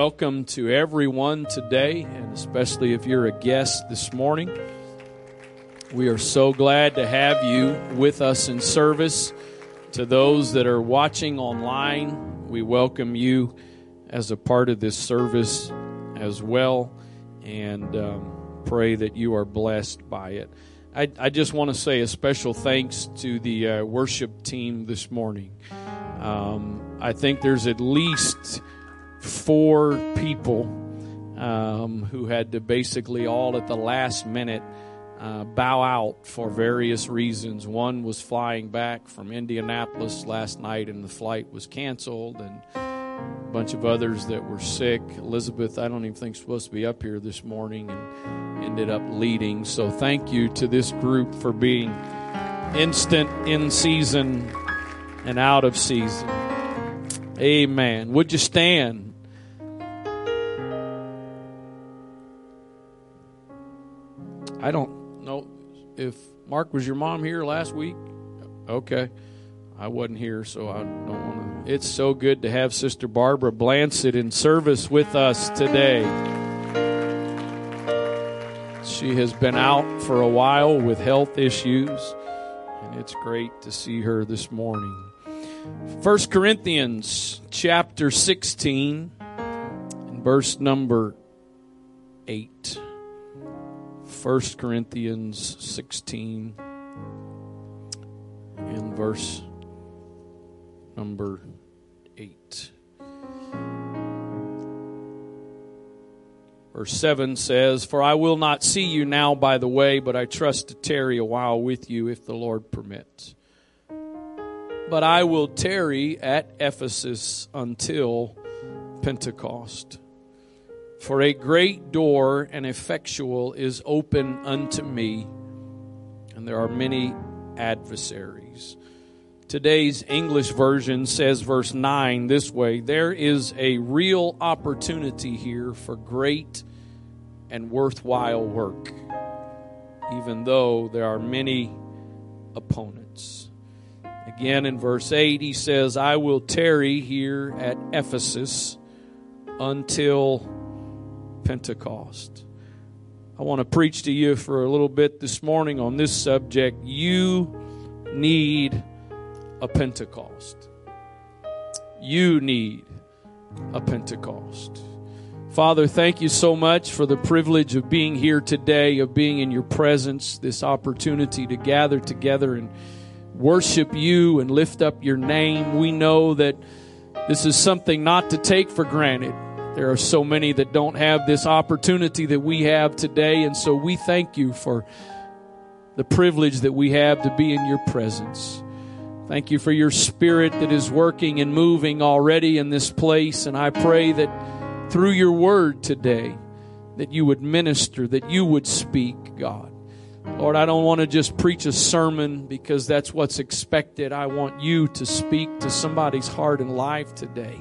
welcome to everyone today, and especially if you're a guest this morning. We are so glad to have you with us in service. To those that are watching online, we welcome you as a part of this service as well, and um, pray that you are blessed by it. I, I just want to say a special thanks to the uh, worship team this morning. Um, I think there's at least four people um, who had to basically all at the last minute uh, bow out for various reasons. One was flying back from Indianapolis last night and the flight was canceled, and a bunch of others that were sick. Elizabeth, I don't even think supposed to be up here this morning and ended up leading. So thank you to this group for being instant in season and out of season. Amen. Would you stand? I don't know if Mark was your mom here last week. Okay. I wasn't here, so I don't want to. It's so good to have Sister Barbara Blancett in service with us today. She has been out for a while with health issues, and it's great to see her this morning. 1 Corinthians chapter 16 and verse number 8. 1 Corinthians 16 and verse number 8. Verse 7 says, For I will not see you now by the way, but I trust to tarry a while with you if the Lord permits. But I will tarry at Ephesus until Pentecost for a great door and effectual is open unto me, and there are many adversaries. Today's English version says, verse 9, this way There is a real opportunity here for great and worthwhile work, even though there are many opponents. Again, in verse 8, he says, I will tarry here at Ephesus until Pentecost. I want to preach to you for a little bit this morning on this subject. You need a Pentecost. You need a Pentecost. Father, thank you so much for the privilege of being here today, of being in your presence, this opportunity to gather together and worship you and lift up your name. We know that this is something not to take for granted. There are so many that don't have this opportunity that we have today, and so we thank you for the privilege that we have to be in your presence. Thank you for your spirit that is working and moving already in this place, and I pray that through your word today, that you would minister, that you would speak, God. Lord, I don't want to just preach a sermon because that's what's expected. I want you to speak to somebody's heart and life today.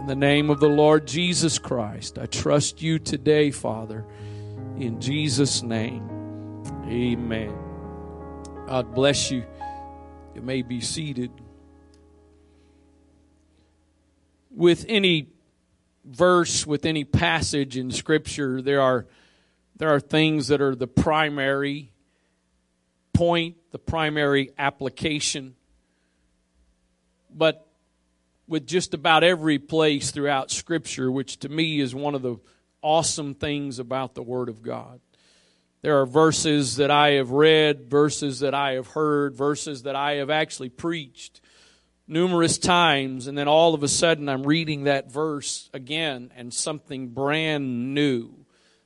In the name of the Lord Jesus Christ, I trust you today, Father. In Jesus' name, amen. God bless you. You may be seated. With any verse, with any passage in Scripture, there are, there are things that are the primary point, the primary application. But with just about every place throughout Scripture, which to me is one of the awesome things about the Word of God. There are verses that I have read, verses that I have heard, verses that I have actually preached numerous times, and then all of a sudden I'm reading that verse again, and something brand new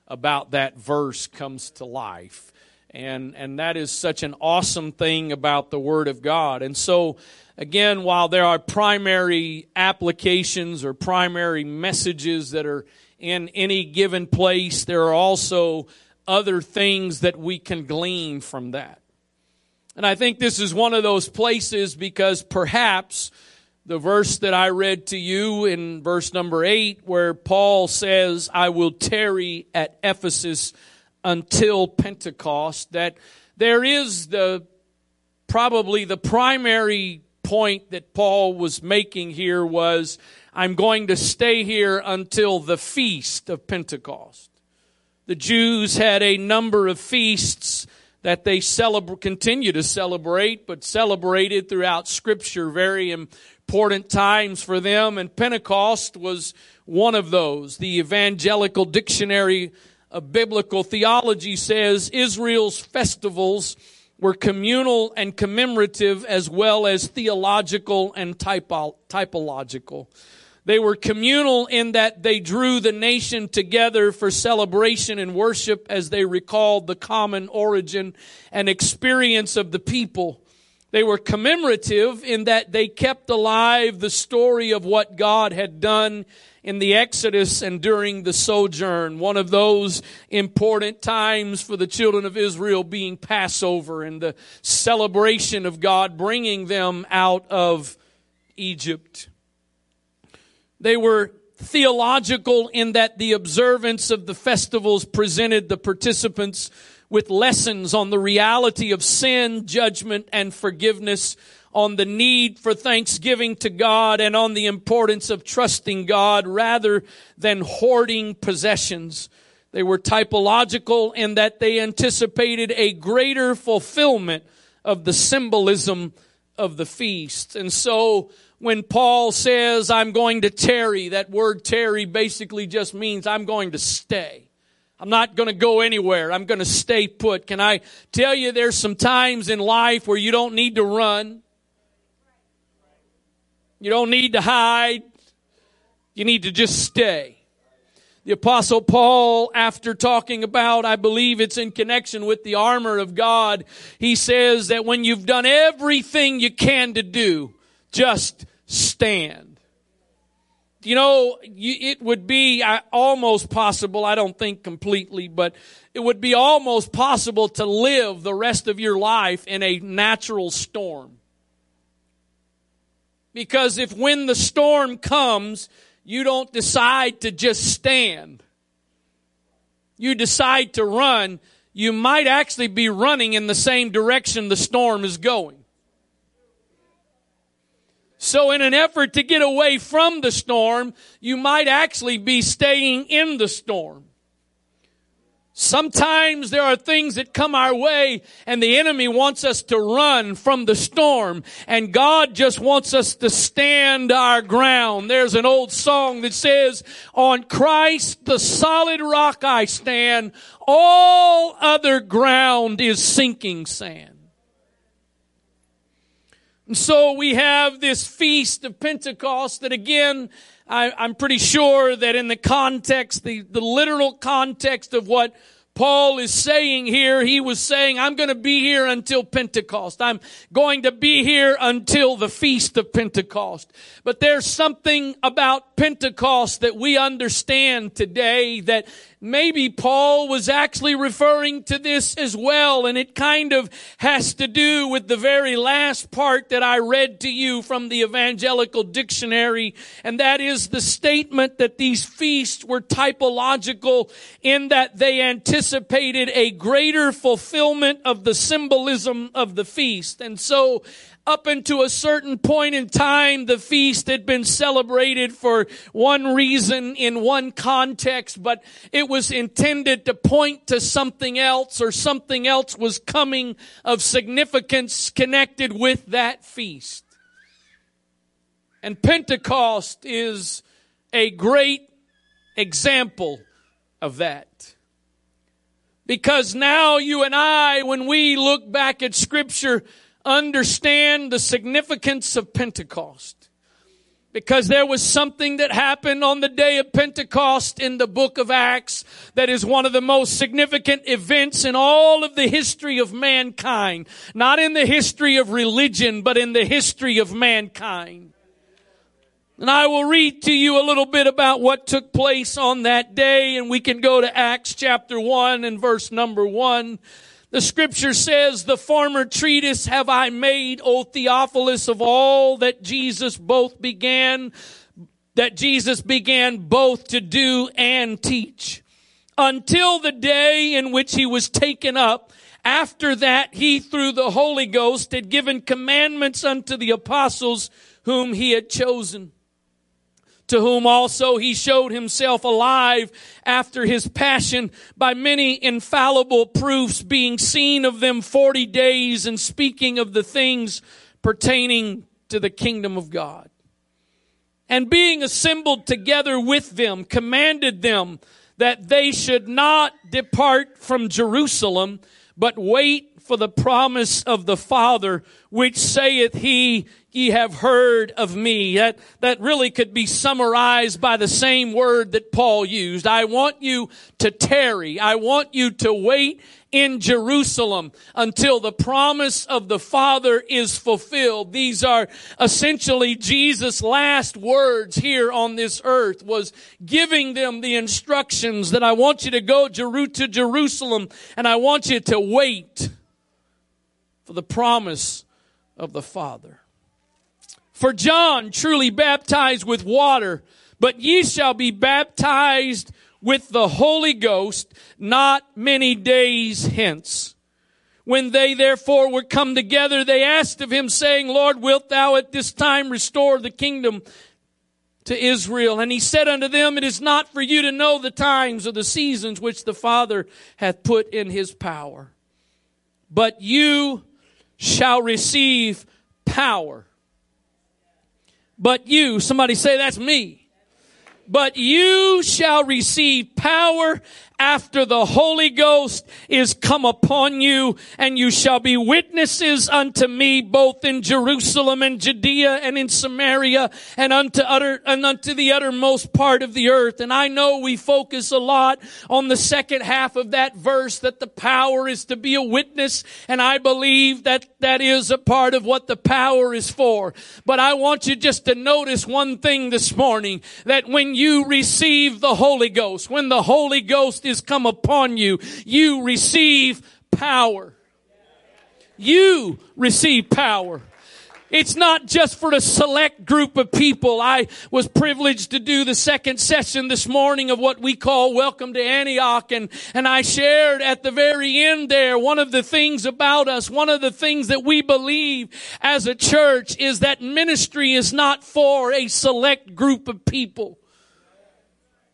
about that verse comes to life. And, and that is such an awesome thing about the Word of God. And so, Again, while there are primary applications or primary messages that are in any given place, there are also other things that we can glean from that. And I think this is one of those places because perhaps the verse that I read to you in verse number eight, where Paul says, I will tarry at Ephesus until Pentecost, that there is the probably the primary point that Paul was making here was, I'm going to stay here until the feast of Pentecost. The Jews had a number of feasts that they celebrate, continue to celebrate, but celebrated throughout scripture, very important times for them. And Pentecost was one of those. The Evangelical Dictionary of Biblical Theology says Israel's festivals were communal and commemorative as well as theological and typo- typological. They were communal in that they drew the nation together for celebration and worship as they recalled the common origin and experience of the people. They were commemorative in that they kept alive the story of what God had done in the Exodus and during the sojourn. One of those important times for the children of Israel being Passover and the celebration of God bringing them out of Egypt. They were theological in that the observance of the festivals presented the participants with lessons on the reality of sin, judgment, and forgiveness, on the need for thanksgiving to God, and on the importance of trusting God rather than hoarding possessions. They were typological in that they anticipated a greater fulfillment of the symbolism of the feast. And so when Paul says, I'm going to tarry, that word tarry basically just means I'm going to stay. I'm not going to go anywhere. I'm going to stay put. Can I tell you there's some times in life where you don't need to run. You don't need to hide. You need to just stay. The apostle Paul, after talking about, I believe it's in connection with the armor of God, he says that when you've done everything you can to do, just stand. You know, it would be almost possible, I don't think completely, but it would be almost possible to live the rest of your life in a natural storm. Because if when the storm comes, you don't decide to just stand, you decide to run, you might actually be running in the same direction the storm is going. So in an effort to get away from the storm, you might actually be staying in the storm. Sometimes there are things that come our way and the enemy wants us to run from the storm and God just wants us to stand our ground. There's an old song that says, on Christ the solid rock I stand, all other ground is sinking sand. And so we have this feast of Pentecost that again, I, am pretty sure that in the context, the, the literal context of what Paul is saying here, he was saying, I'm going to be here until Pentecost. I'm going to be here until the feast of Pentecost. But there's something about Pentecost that we understand today that maybe Paul was actually referring to this as well, and it kind of has to do with the very last part that I read to you from the Evangelical Dictionary, and that is the statement that these feasts were typological in that they anticipated a greater fulfillment of the symbolism of the feast. And so up into a certain point in time, the feast had been celebrated for one reason in one context, but it was intended to point to something else or something else was coming of significance connected with that feast. And Pentecost is a great example of that. Because now you and I, when we look back at scripture, understand the significance of Pentecost. Because there was something that happened on the day of Pentecost in the book of Acts that is one of the most significant events in all of the history of mankind. Not in the history of religion, but in the history of mankind. And I will read to you a little bit about what took place on that day, and we can go to Acts chapter 1 and verse number 1. The scripture says, the former treatise have I made, O Theophilus, of all that Jesus both began, that Jesus began both to do and teach. Until the day in which he was taken up After that, he through the Holy Ghost had given commandments unto the apostles whom he had chosen to whom also he showed himself alive after his passion by many infallible proofs being seen of them 40 days and speaking of the things pertaining to the kingdom of God. And being assembled together with them, commanded them that they should not depart from Jerusalem, but wait for the promise of the Father, which saith he, ye have heard of me. That, that really could be summarized by the same word that Paul used. I want you to tarry. I want you to wait in Jerusalem until the promise of the Father is fulfilled. These are essentially Jesus' last words here on this earth was giving them the instructions that I want you to go to Jerusalem and I want you to wait for the promise of the Father. For John truly baptized with water, but ye shall be baptized with the Holy Ghost not many days hence. When they therefore were come together, they asked of him, saying, Lord, wilt thou at this time restore the kingdom to Israel? And he said unto them, It is not for you to know the times or the seasons which the Father hath put in his power. But you shall receive power. But you, somebody say that's me. But you shall receive power after the Holy Ghost is come upon you, and you shall be witnesses unto me both in Jerusalem and Judea and in Samaria and unto utter and unto the uttermost part of the earth. And I know we focus a lot on the second half of that verse that the power is to be a witness, and I believe that that is a part of what the power is for. But I want you just to notice one thing this morning that when you receive the Holy Ghost, when the Holy Ghost is come upon you, you receive power. You receive power. It's not just for a select group of people. I was privileged to do the second session this morning of what we call Welcome to Antioch and, and I shared at the very end there one of the things about us, one of the things that we believe as a church is that ministry is not for a select group of people.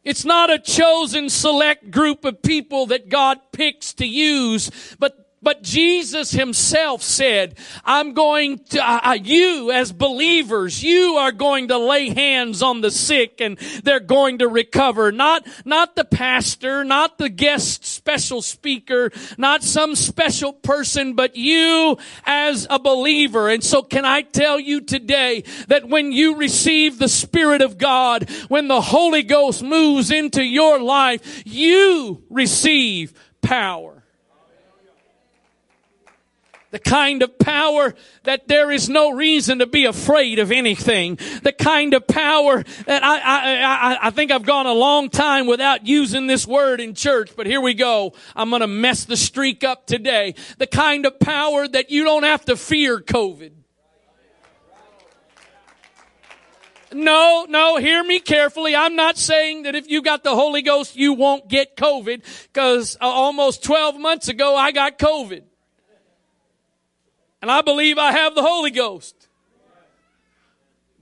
It's not a chosen select group of people that God picks to use, but but Jesus himself said, I'm going to, uh, you as believers, you are going to lay hands on the sick and they're going to recover. Not, not the pastor, not the guest special speaker, not some special person, but you as a believer. And so can I tell you today that when you receive the Spirit of God, when the Holy Ghost moves into your life, you receive power the kind of power that there is no reason to be afraid of anything. The kind of power that I, I, I, I think I've gone a long time without using this word in church, but here we go. I'm going to mess the streak up today. The kind of power that you don't have to fear COVID. No, no, hear me carefully. I'm not saying that if you got the Holy Ghost, you won't get COVID, because uh, almost 12 months ago, I got COVID. And I believe I have the Holy Ghost.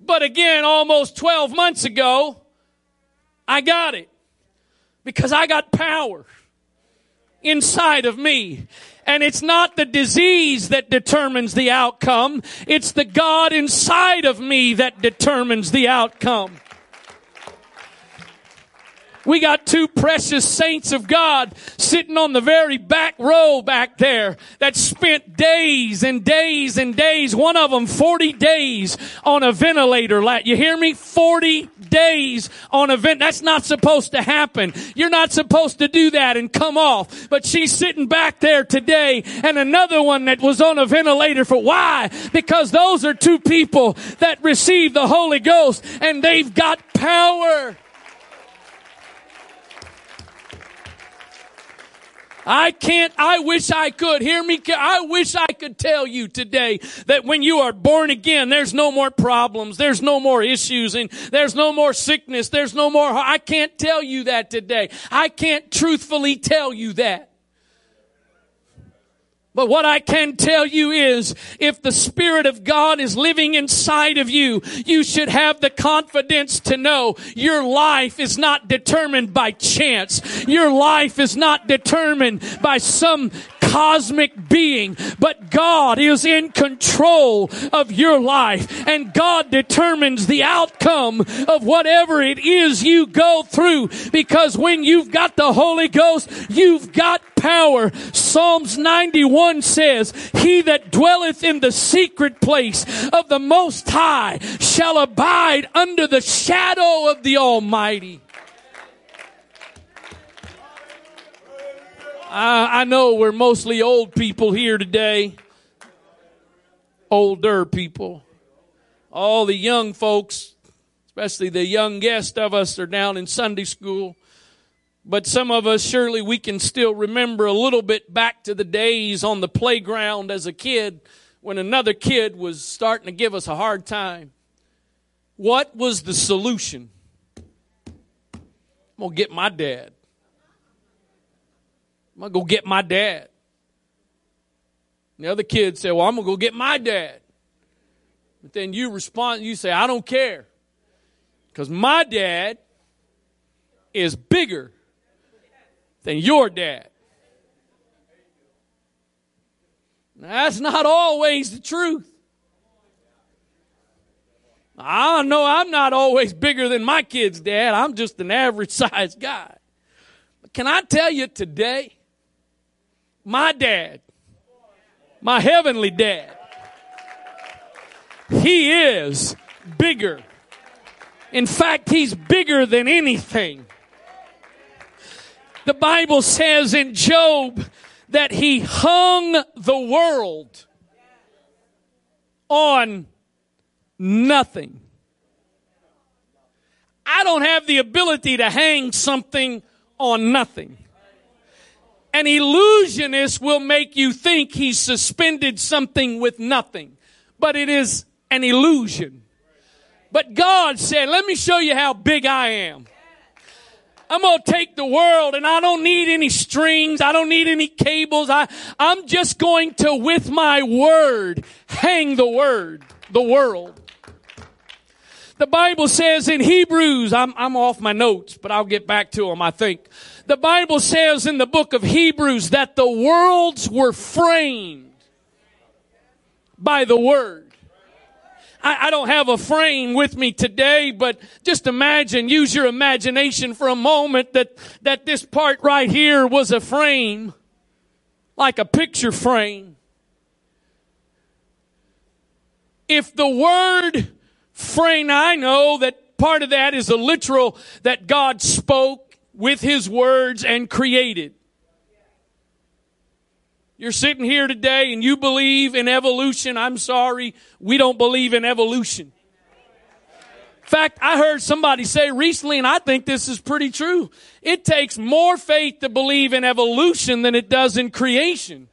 But again, almost 12 months ago, I got it. Because I got power inside of me. And it's not the disease that determines the outcome. It's the God inside of me that determines the outcome. We got two precious saints of God sitting on the very back row back there that spent days and days and days, one of them 40 days on a ventilator. You hear me? 40 days on a vent. That's not supposed to happen. You're not supposed to do that and come off. But she's sitting back there today and another one that was on a ventilator for why? Because those are two people that received the Holy Ghost and they've got power. I can't, I wish I could. Hear me? I wish I could tell you today that when you are born again, there's no more problems. There's no more issues and there's no more sickness. There's no more, I can't tell you that today. I can't truthfully tell you that. But what I can tell you is if the Spirit of God is living inside of you, you should have the confidence to know your life is not determined by chance. Your life is not determined by some cosmic being, but God is in control of your life and God determines the outcome of whatever it is you go through because when you've got the Holy Ghost, you've got power. Psalms 91 says, He that dwelleth in the secret place of the Most High shall abide under the shadow of the Almighty. I, I know we're mostly old people here today. Older people. All the young folks, especially the youngest of us, are down in Sunday school. But some of us, surely we can still remember a little bit back to the days on the playground as a kid when another kid was starting to give us a hard time. What was the solution? I'm going to get my dad. I'm going to go get my dad. And the other kid said, Well, I'm going to go get my dad. But then you respond, you say, I don't care. Because my dad is bigger than your dad. Now, that's not always the truth. I know I'm not always bigger than my kid's dad. I'm just an average sized guy. But can I tell you today, my dad, my heavenly dad, he is bigger. In fact, he's bigger than anything. The Bible says in Job that he hung the world on nothing. I don't have the ability to hang something on nothing. An illusionist will make you think he suspended something with nothing, but it is an illusion. But God said, let me show you how big I am. I'm going to take the world and I don't need any strings. I don't need any cables. I, I'm just going to, with my word, hang the word, the world. The Bible says in Hebrews, I'm, I'm off my notes, but I'll get back to them, I think. The Bible says in the book of Hebrews that the worlds were framed by the Word. I, I, don't have a frame with me today, but just imagine, use your imagination for a moment that, that this part right here was a frame, like a picture frame. If the word frame, I know that part of that is a literal that God spoke with his words and created. You're sitting here today and you believe in evolution. I'm sorry, we don't believe in evolution. In fact, I heard somebody say recently, and I think this is pretty true. It takes more faith to believe in evolution than it does in creation.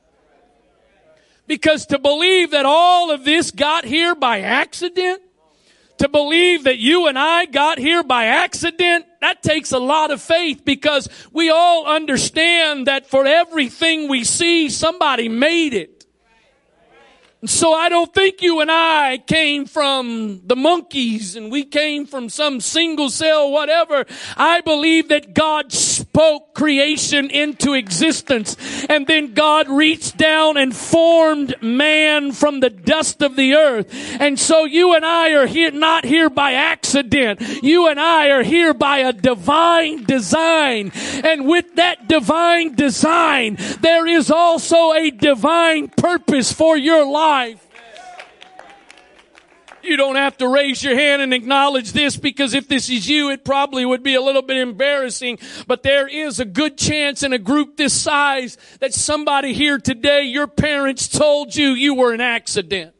Because to believe that all of this got here by accident, to believe that you and I got here by accident, that takes a lot of faith because we all understand that for everything we see, somebody made it. So I don't think you and I came from the monkeys and we came from some single cell, whatever. I believe that God spoke creation into existence and then God reached down and formed man from the dust of the earth. And so you and I are here, not here by accident. You and I are here by a divine design. And with that divine design, there is also a divine purpose for your life life. You don't have to raise your hand and acknowledge this because if this is you, it probably would be a little bit embarrassing. But there is a good chance in a group this size that somebody here today, your parents told you you were an accident.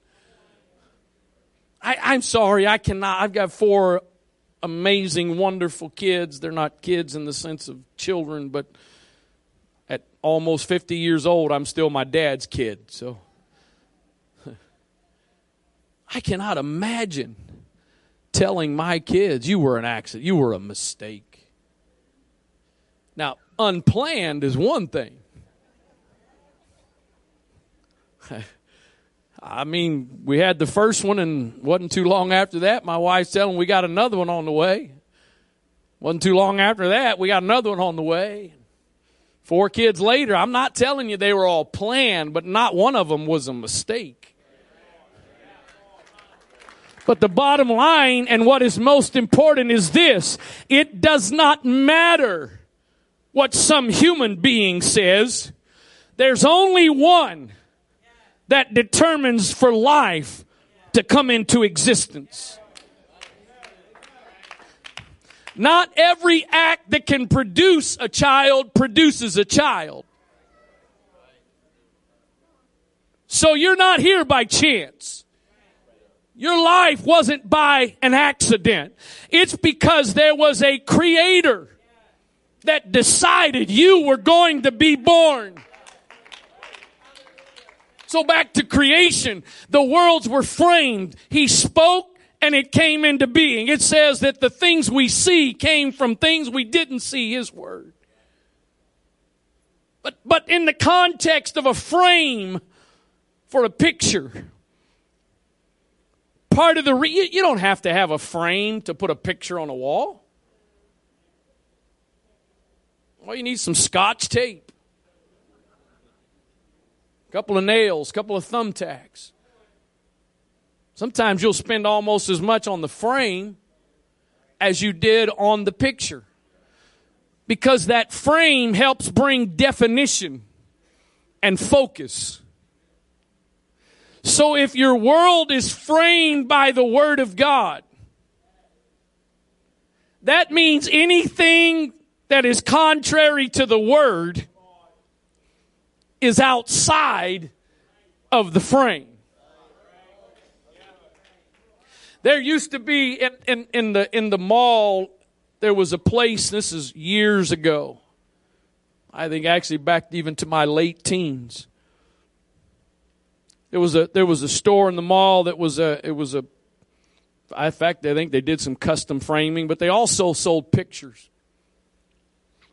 I, I'm sorry, I cannot. I've got four amazing, wonderful kids. They're not kids in the sense of children, but at almost 50 years old, I'm still my dad's kid. So I cannot imagine telling my kids, you were an accident, you were a mistake. Now, unplanned is one thing. I mean, we had the first one, and wasn't too long after that, my wife's telling we got another one on the way. Wasn't too long after that, we got another one on the way. Four kids later, I'm not telling you they were all planned, but not one of them was a mistake. But the bottom line and what is most important is this. It does not matter what some human being says. There's only one that determines for life to come into existence. Not every act that can produce a child produces a child. So you're not here by chance. Your life wasn't by an accident. It's because there was a creator that decided you were going to be born. So back to creation, the worlds were framed. He spoke and it came into being. It says that the things we see came from things we didn't see, His Word. But, but in the context of a frame for a picture, part of the, re- you don't have to have a frame to put a picture on a wall. Well, you need some scotch tape, a couple of nails, a couple of thumbtacks. Sometimes you'll spend almost as much on the frame as you did on the picture. Because that frame helps bring definition and focus. So if your world is framed by the Word of God, that means anything that is contrary to the Word is outside of the frame. There used to be in, in, in, the in the mall, there was a place, this is years ago. I think actually back even to my late teens. There was a there was a store in the mall that was a it was a in fact I think they did some custom framing, but they also sold pictures.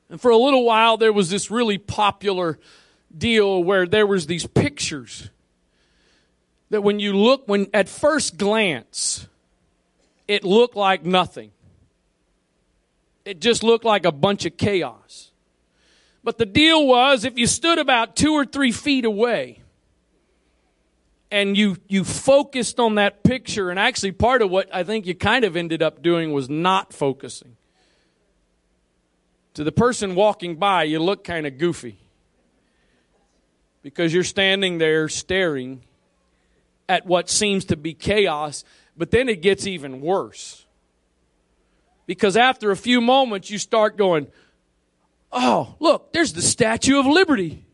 And for a little while there was this really popular deal where there was these pictures that when you look when at first glance it looked like nothing. It just looked like a bunch of chaos. But the deal was if you stood about two or three feet away and you, you focused on that picture, and actually part of what I think you kind of ended up doing was not focusing. To the person walking by, you look kind of goofy because you're standing there staring at what seems to be chaos but then it gets even worse. Because after a few moments, you start going, Oh, look, there's the Statue of Liberty.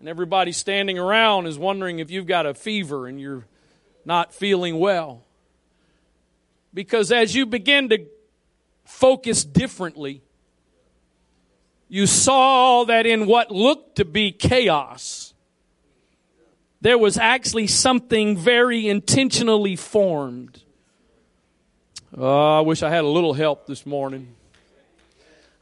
And everybody standing around is wondering if you've got a fever and you're not feeling well. Because as you begin to focus differently, you saw that in what looked to be chaos, there was actually something very intentionally formed. Oh, I wish I had a little help this morning.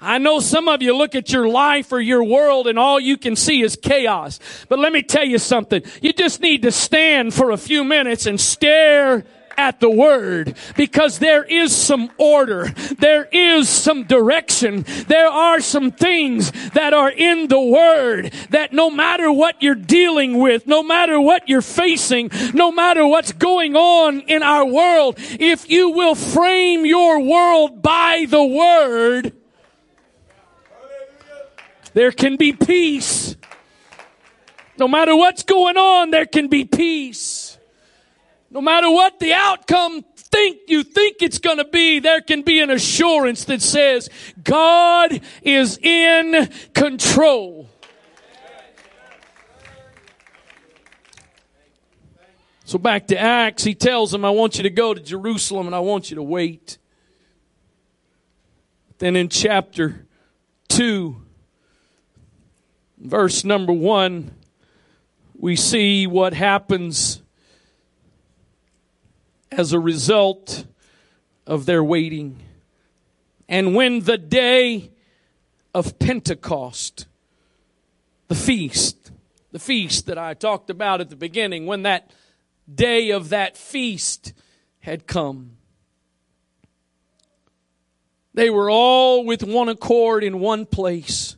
I know some of you look at your life or your world and all you can see is chaos. But let me tell you something. You just need to stand for a few minutes and stare at the word because there is some order. There is some direction. There are some things that are in the word that no matter what you're dealing with, no matter what you're facing, no matter what's going on in our world, if you will frame your world by the word, there can be peace. No matter what's going on, there can be peace. No matter what the outcome think you think it's going to be, there can be an assurance that says God is in control. So back to Acts, he tells them, I want you to go to Jerusalem and I want you to wait. Then in chapter 2, verse number 1, we see what happens as a result of their waiting. And when the day of Pentecost, the feast, The feast that I talked about at the beginning, when that day of that feast had come. They were all with one accord in one place.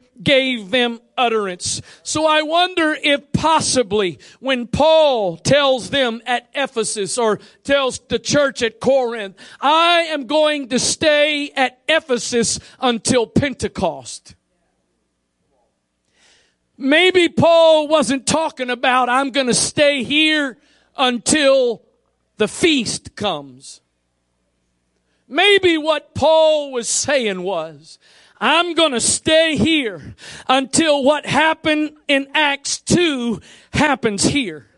gave them utterance. So I wonder if possibly when Paul tells them at Ephesus or tells the church at Corinth, I am going to stay at Ephesus until Pentecost. Maybe Paul wasn't talking about I'm going to stay here until the feast comes. Maybe what Paul was saying was, I'm going to stay here until what happened in Acts 2 happens here.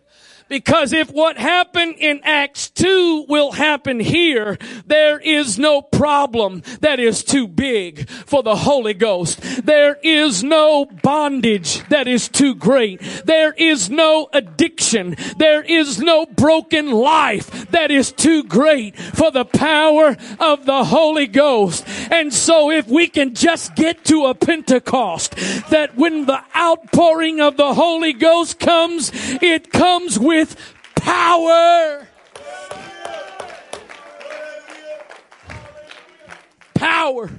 Because if what happened in Acts 2 will happen here, there is no problem that is too big for the Holy Ghost. There is no bondage that is too great. There is no addiction. There is no broken life that is too great for the power of the Holy Ghost. And so if we can just get to a Pentecost, that when the outpouring of the Holy Ghost comes, it comes with with power. Power.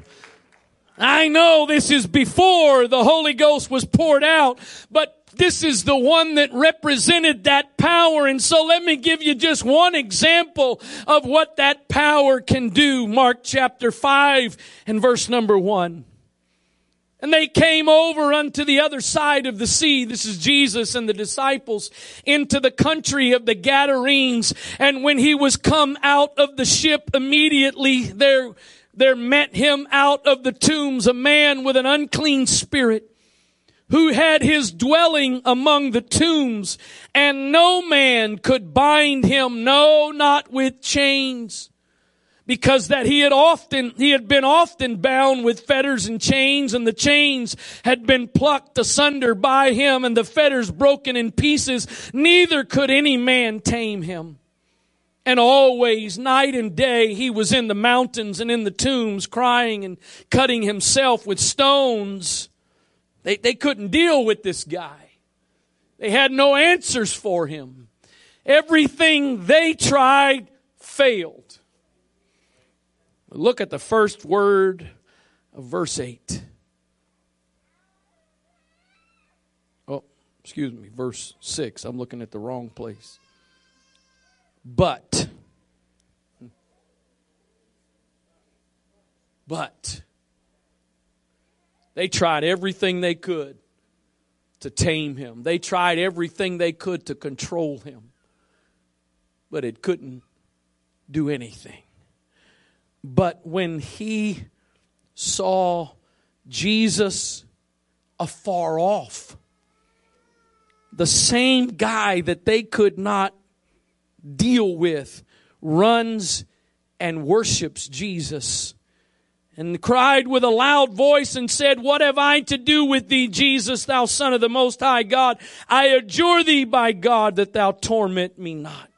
I know this is before the Holy Ghost was poured out, but this is the one that represented that power. And so let me give you just one example of what that power can do. Mark chapter 5 and verse number 1. And they came over unto the other side of the sea. This is Jesus and the disciples into the country of the Gadarenes. And when he was come out of the ship, immediately there, there met him out of the tombs a man with an unclean spirit who had his dwelling among the tombs and no man could bind him, no, not with chains because that he had often, he had been often bound with fetters and chains and the chains had been plucked asunder by him and the fetters broken in pieces. Neither could any man tame him. And always, night and day, he was in the mountains and in the tombs crying and cutting himself with stones. They, they couldn't deal with this guy. They had no answers for him. Everything they tried failed. Look at the first word of verse 8. Oh, excuse me, verse 6. I'm looking at the wrong place. But, but, they tried everything they could to tame him. They tried everything they could to control him, but it couldn't do anything. But when he saw Jesus afar off, the same guy that they could not deal with runs and worships Jesus and cried with a loud voice and said, What have I to do with thee, Jesus, thou son of the most high God? I adjure thee by God that thou torment me not.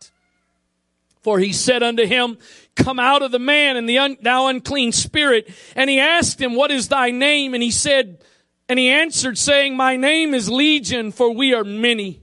For he said unto him, come out of the man and the un, thou unclean spirit. And he asked him, what is thy name? And he said, and he answered saying, my name is Legion, for we are many.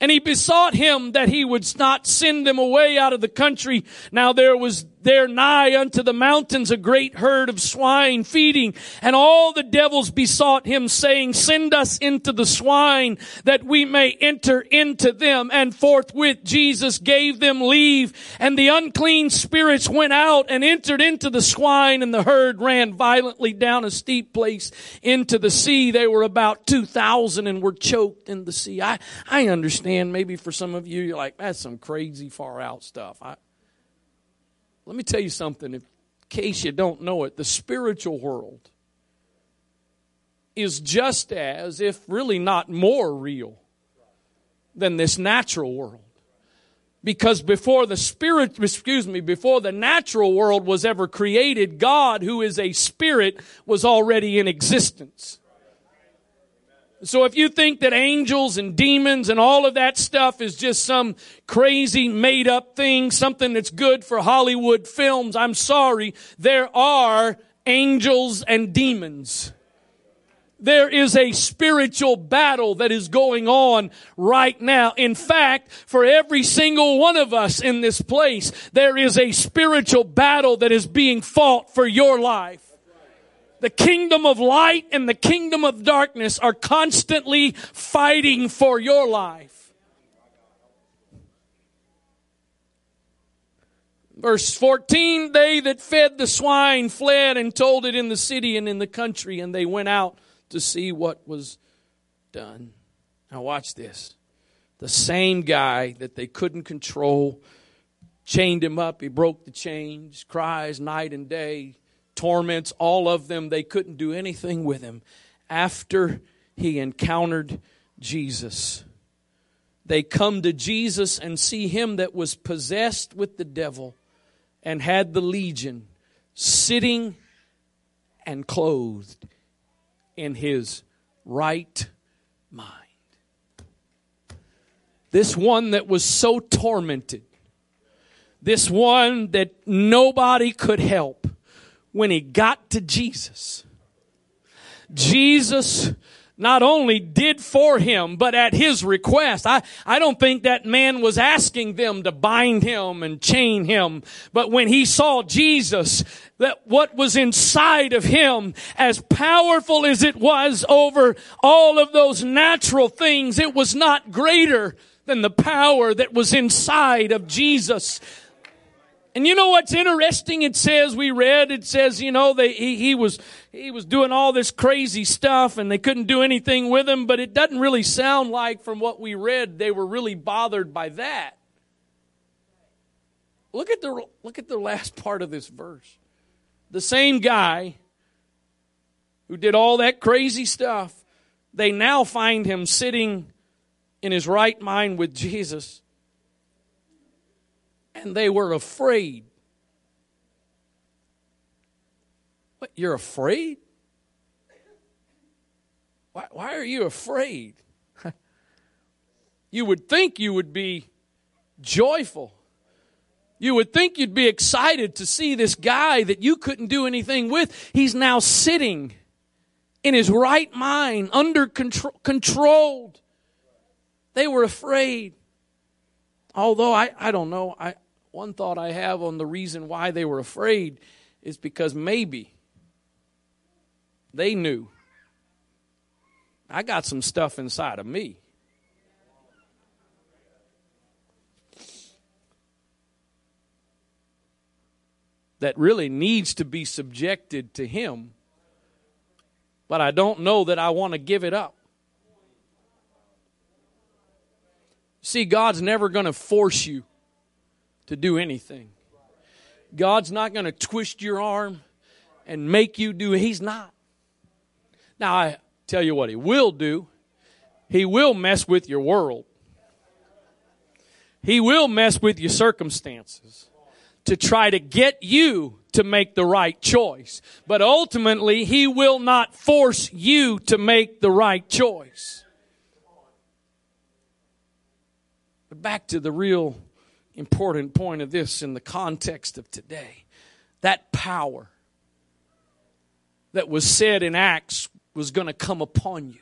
And he besought him that he would not send them away out of the country. Now there was there nigh unto the mountains a great herd of swine feeding. And all the devils besought him saying, send us into the swine that we may enter into them. And forthwith Jesus gave them leave and the unclean spirits went out and entered into the swine and the herd ran violently down a steep place into the sea. They were about 2,000 and were choked in the sea. I, I understand maybe for some of you, you're like, that's some crazy far out stuff. I, let me tell you something, in case you don't know it, the spiritual world is just as, if really not more real, than this natural world. Because before the spirit, excuse me, before the natural world was ever created, God, who is a spirit, was already in existence. So if you think that angels and demons and all of that stuff is just some crazy made up thing, something that's good for Hollywood films, I'm sorry. There are angels and demons. There is a spiritual battle that is going on right now. In fact, for every single one of us in this place, there is a spiritual battle that is being fought for your life. The kingdom of light and the kingdom of darkness are constantly fighting for your life. Verse 14, they that fed the swine fled and told it in the city and in the country, and they went out to see what was done. Now, watch this. The same guy that they couldn't control chained him up. He broke the chains, cries night and day, torments all of them. They couldn't do anything with him. After he encountered Jesus, they come to Jesus and see him that was possessed with the devil and had the legion sitting and clothed in his right mind. This one that was so tormented, this one that nobody could help, when he got to Jesus, Jesus not only did for him, but at his request. I, I don't think that man was asking them to bind him and chain him. But when he saw Jesus, that what was inside of him, as powerful as it was over all of those natural things, it was not greater than the power that was inside of Jesus. And you know what's interesting? It says we read. It says you know they, he, he was he was doing all this crazy stuff, and they couldn't do anything with him. But it doesn't really sound like, from what we read, they were really bothered by that. Look at the look at the last part of this verse. The same guy who did all that crazy stuff, they now find him sitting in his right mind with Jesus and they were afraid. What, you're afraid? Why, why are you afraid? you would think you would be joyful. You would think you'd be excited to see this guy that you couldn't do anything with. He's now sitting in his right mind, under control, controlled. They were afraid. Although I, I don't know, I, one thought I have on the reason why they were afraid is because maybe they knew I got some stuff inside of me. That really needs to be subjected to Him, but I don't know that I want to give it up. See, God's never going to force you to do anything. God's not going to twist your arm and make you do. He's not. Now, I tell you what, He will do. He will mess with your world. He will mess with your circumstances to try to get you to make the right choice. But ultimately, He will not force you to make the right choice. But back to the real important point of this in the context of today. That power that was said in Acts was going to come upon you.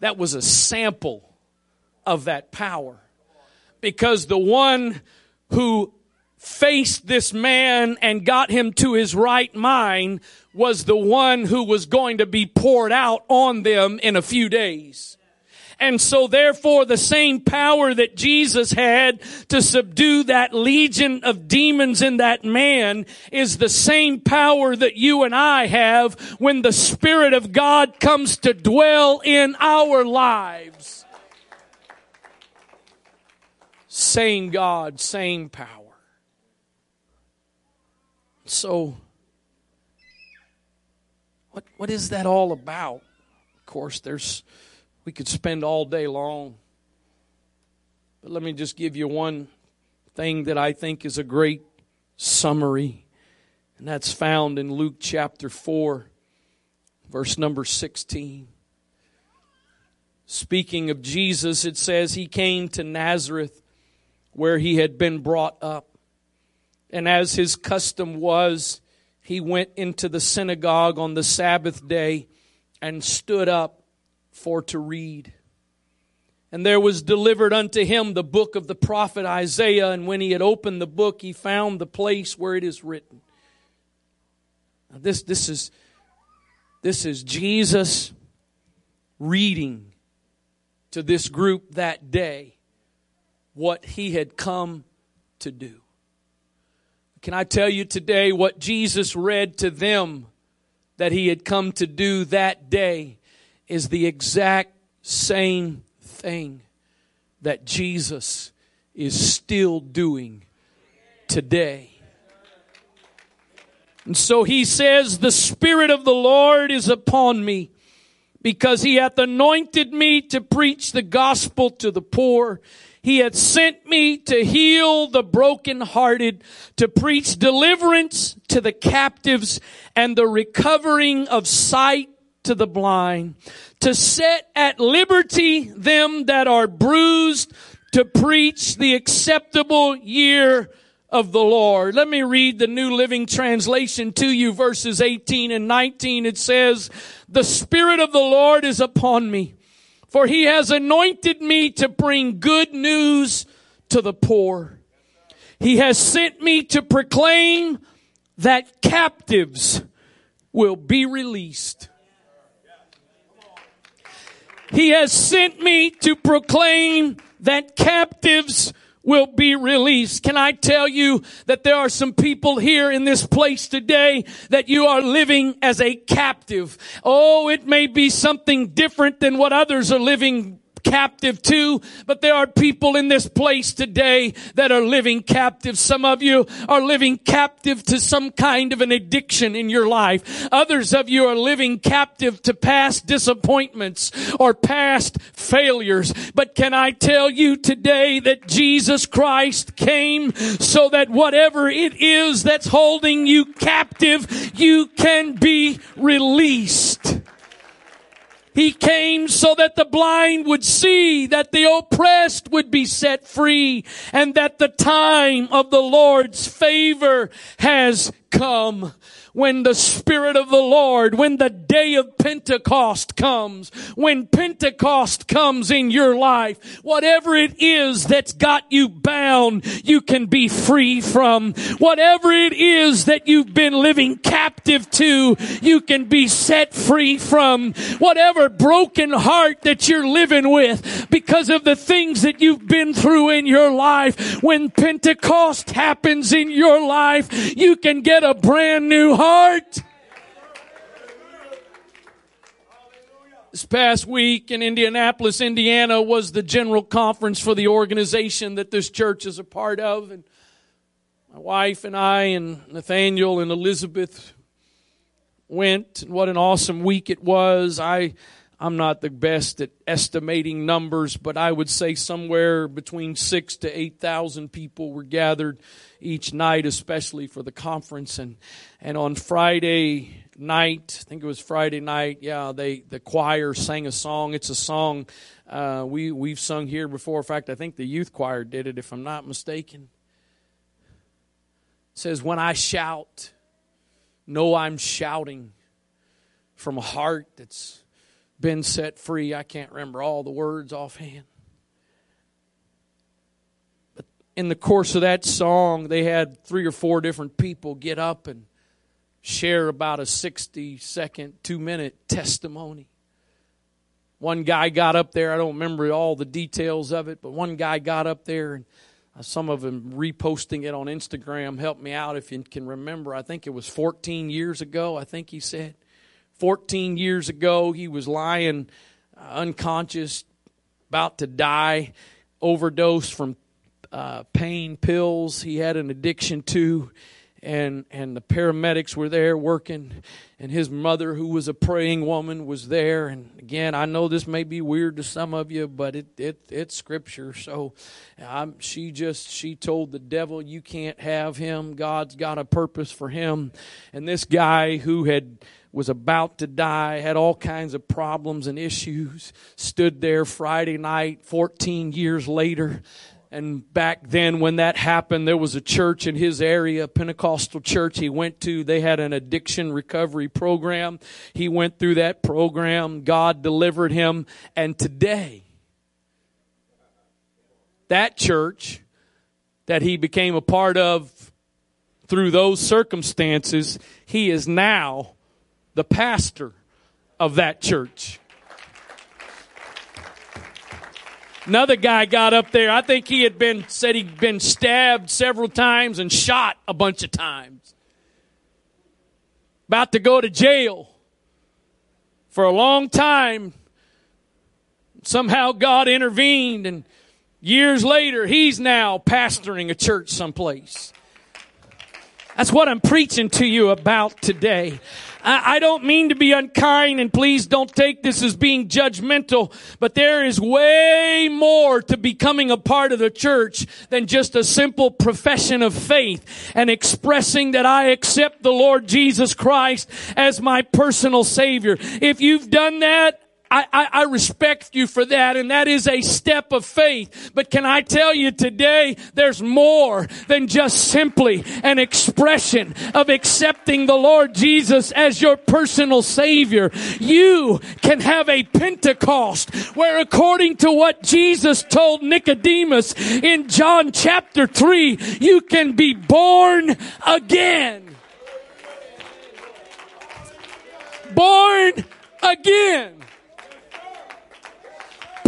That was a sample of that power. Because the one who faced this man and got him to his right mind was the one who was going to be poured out on them in a few days. And so therefore the same power that Jesus had to subdue that legion of demons in that man is the same power that you and I have when the Spirit of God comes to dwell in our lives. Same God, same power. So, what, what is that all about? Of course, there's we could spend all day long. But let me just give you one thing that I think is a great summary, and that's found in Luke chapter 4, verse number 16. Speaking of Jesus, it says he came to Nazareth where he had been brought up. And as his custom was, he went into the synagogue on the Sabbath day and stood up for to read. And there was delivered unto him the book of the prophet Isaiah. And when he had opened the book, he found the place where it is written. Now this, this is, this is Jesus reading to this group that day what he had come to do. Can I tell you today what Jesus read to them that he had come to do that day is the exact same thing that Jesus is still doing today. And so he says, the Spirit of the Lord is upon me because he hath anointed me to preach the gospel to the poor. He hath sent me to heal the brokenhearted, to preach deliverance to the captives and the recovering of sight to the blind, to set at liberty them that are bruised, to preach the acceptable year of the Lord. Let me read the New Living Translation to you, verses 18 and 19. It says, The Spirit of the Lord is upon me, for He has anointed me to bring good news to the poor. He has sent me to proclaim that captives will be released. He has sent me to proclaim that captives will be released. Can I tell you that there are some people here in this place today that you are living as a captive? Oh, it may be something different than what others are living captive to, but there are people in this place today that are living captive. Some of you are living captive to some kind of an addiction in your life. Others of you are living captive to past disappointments or past failures. But can I tell you today that Jesus Christ came so that whatever it is that's holding you captive, you can be released. He came so that the blind would see, that the oppressed would be set free, and that the time of the Lord's favor has come when the Spirit of the Lord, when the day of Pentecost comes, when Pentecost comes in your life, whatever it is that's got you bound, you can be free from. Whatever it is that you've been living captive to, you can be set free from. Whatever broken heart that you're living with because of the things that you've been through in your life, when Pentecost happens in your life, you can get a brand new heart. This past week in Indianapolis, Indiana was the general conference for the organization that this church is a part of. And my wife and I and Nathaniel and Elizabeth went. And what an awesome week it was. I I'm not the best at estimating numbers, but I would say somewhere between six to eight thousand people were gathered each night, especially for the conference. And and on Friday night, I think it was Friday night, yeah, they the choir sang a song. It's a song uh, we we've sung here before. In fact, I think the youth choir did it, if I'm not mistaken. It says, "When I shout, know I'm shouting from a heart that's." Been set free. I can't remember all the words offhand. But in the course of that song, they had three or four different people get up and share about a 60 second, two minute testimony. One guy got up there, I don't remember all the details of it, but one guy got up there and uh, some of them reposting it on Instagram. Help me out if you can remember. I think it was 14 years ago, I think he said. 14 years ago, he was lying uh, unconscious, about to die, overdose from uh, pain pills he had an addiction to. and and the paramedics were there working and his mother who was a praying woman was there. And again i know this may be weird to some of you but it, it it's scripture. So I'm, she just she told the devil you can't have him. God's got a purpose for him. And this guy who had was about to die, had all kinds of problems and issues, stood there Friday night, 14 years later, and back then, when that happened, there was a church in his area, Pentecostal church he went to. They had an addiction recovery program. He went through that program. God delivered him. And today, that church that he became a part of through those circumstances, he is now the pastor of that church. Another guy got up there. I think he had been said he'd been stabbed several times and shot a bunch of times. About to go to jail for a long time. Somehow God intervened and years later he's now pastoring a church someplace. That's what I'm preaching to you about today. I, I don't mean to be unkind and please don't take this as being judgmental, but there is way more to becoming a part of the church than just a simple profession of faith and expressing that I accept the Lord Jesus Christ as my personal Savior. If you've done that, I, I, I, respect you for that, and that is a step of faith. But can I tell you today, there's more than just simply an expression of accepting the Lord Jesus as your personal Savior. You can have a Pentecost where according to what Jesus told Nicodemus in John chapter 3, you can be born again. Born again.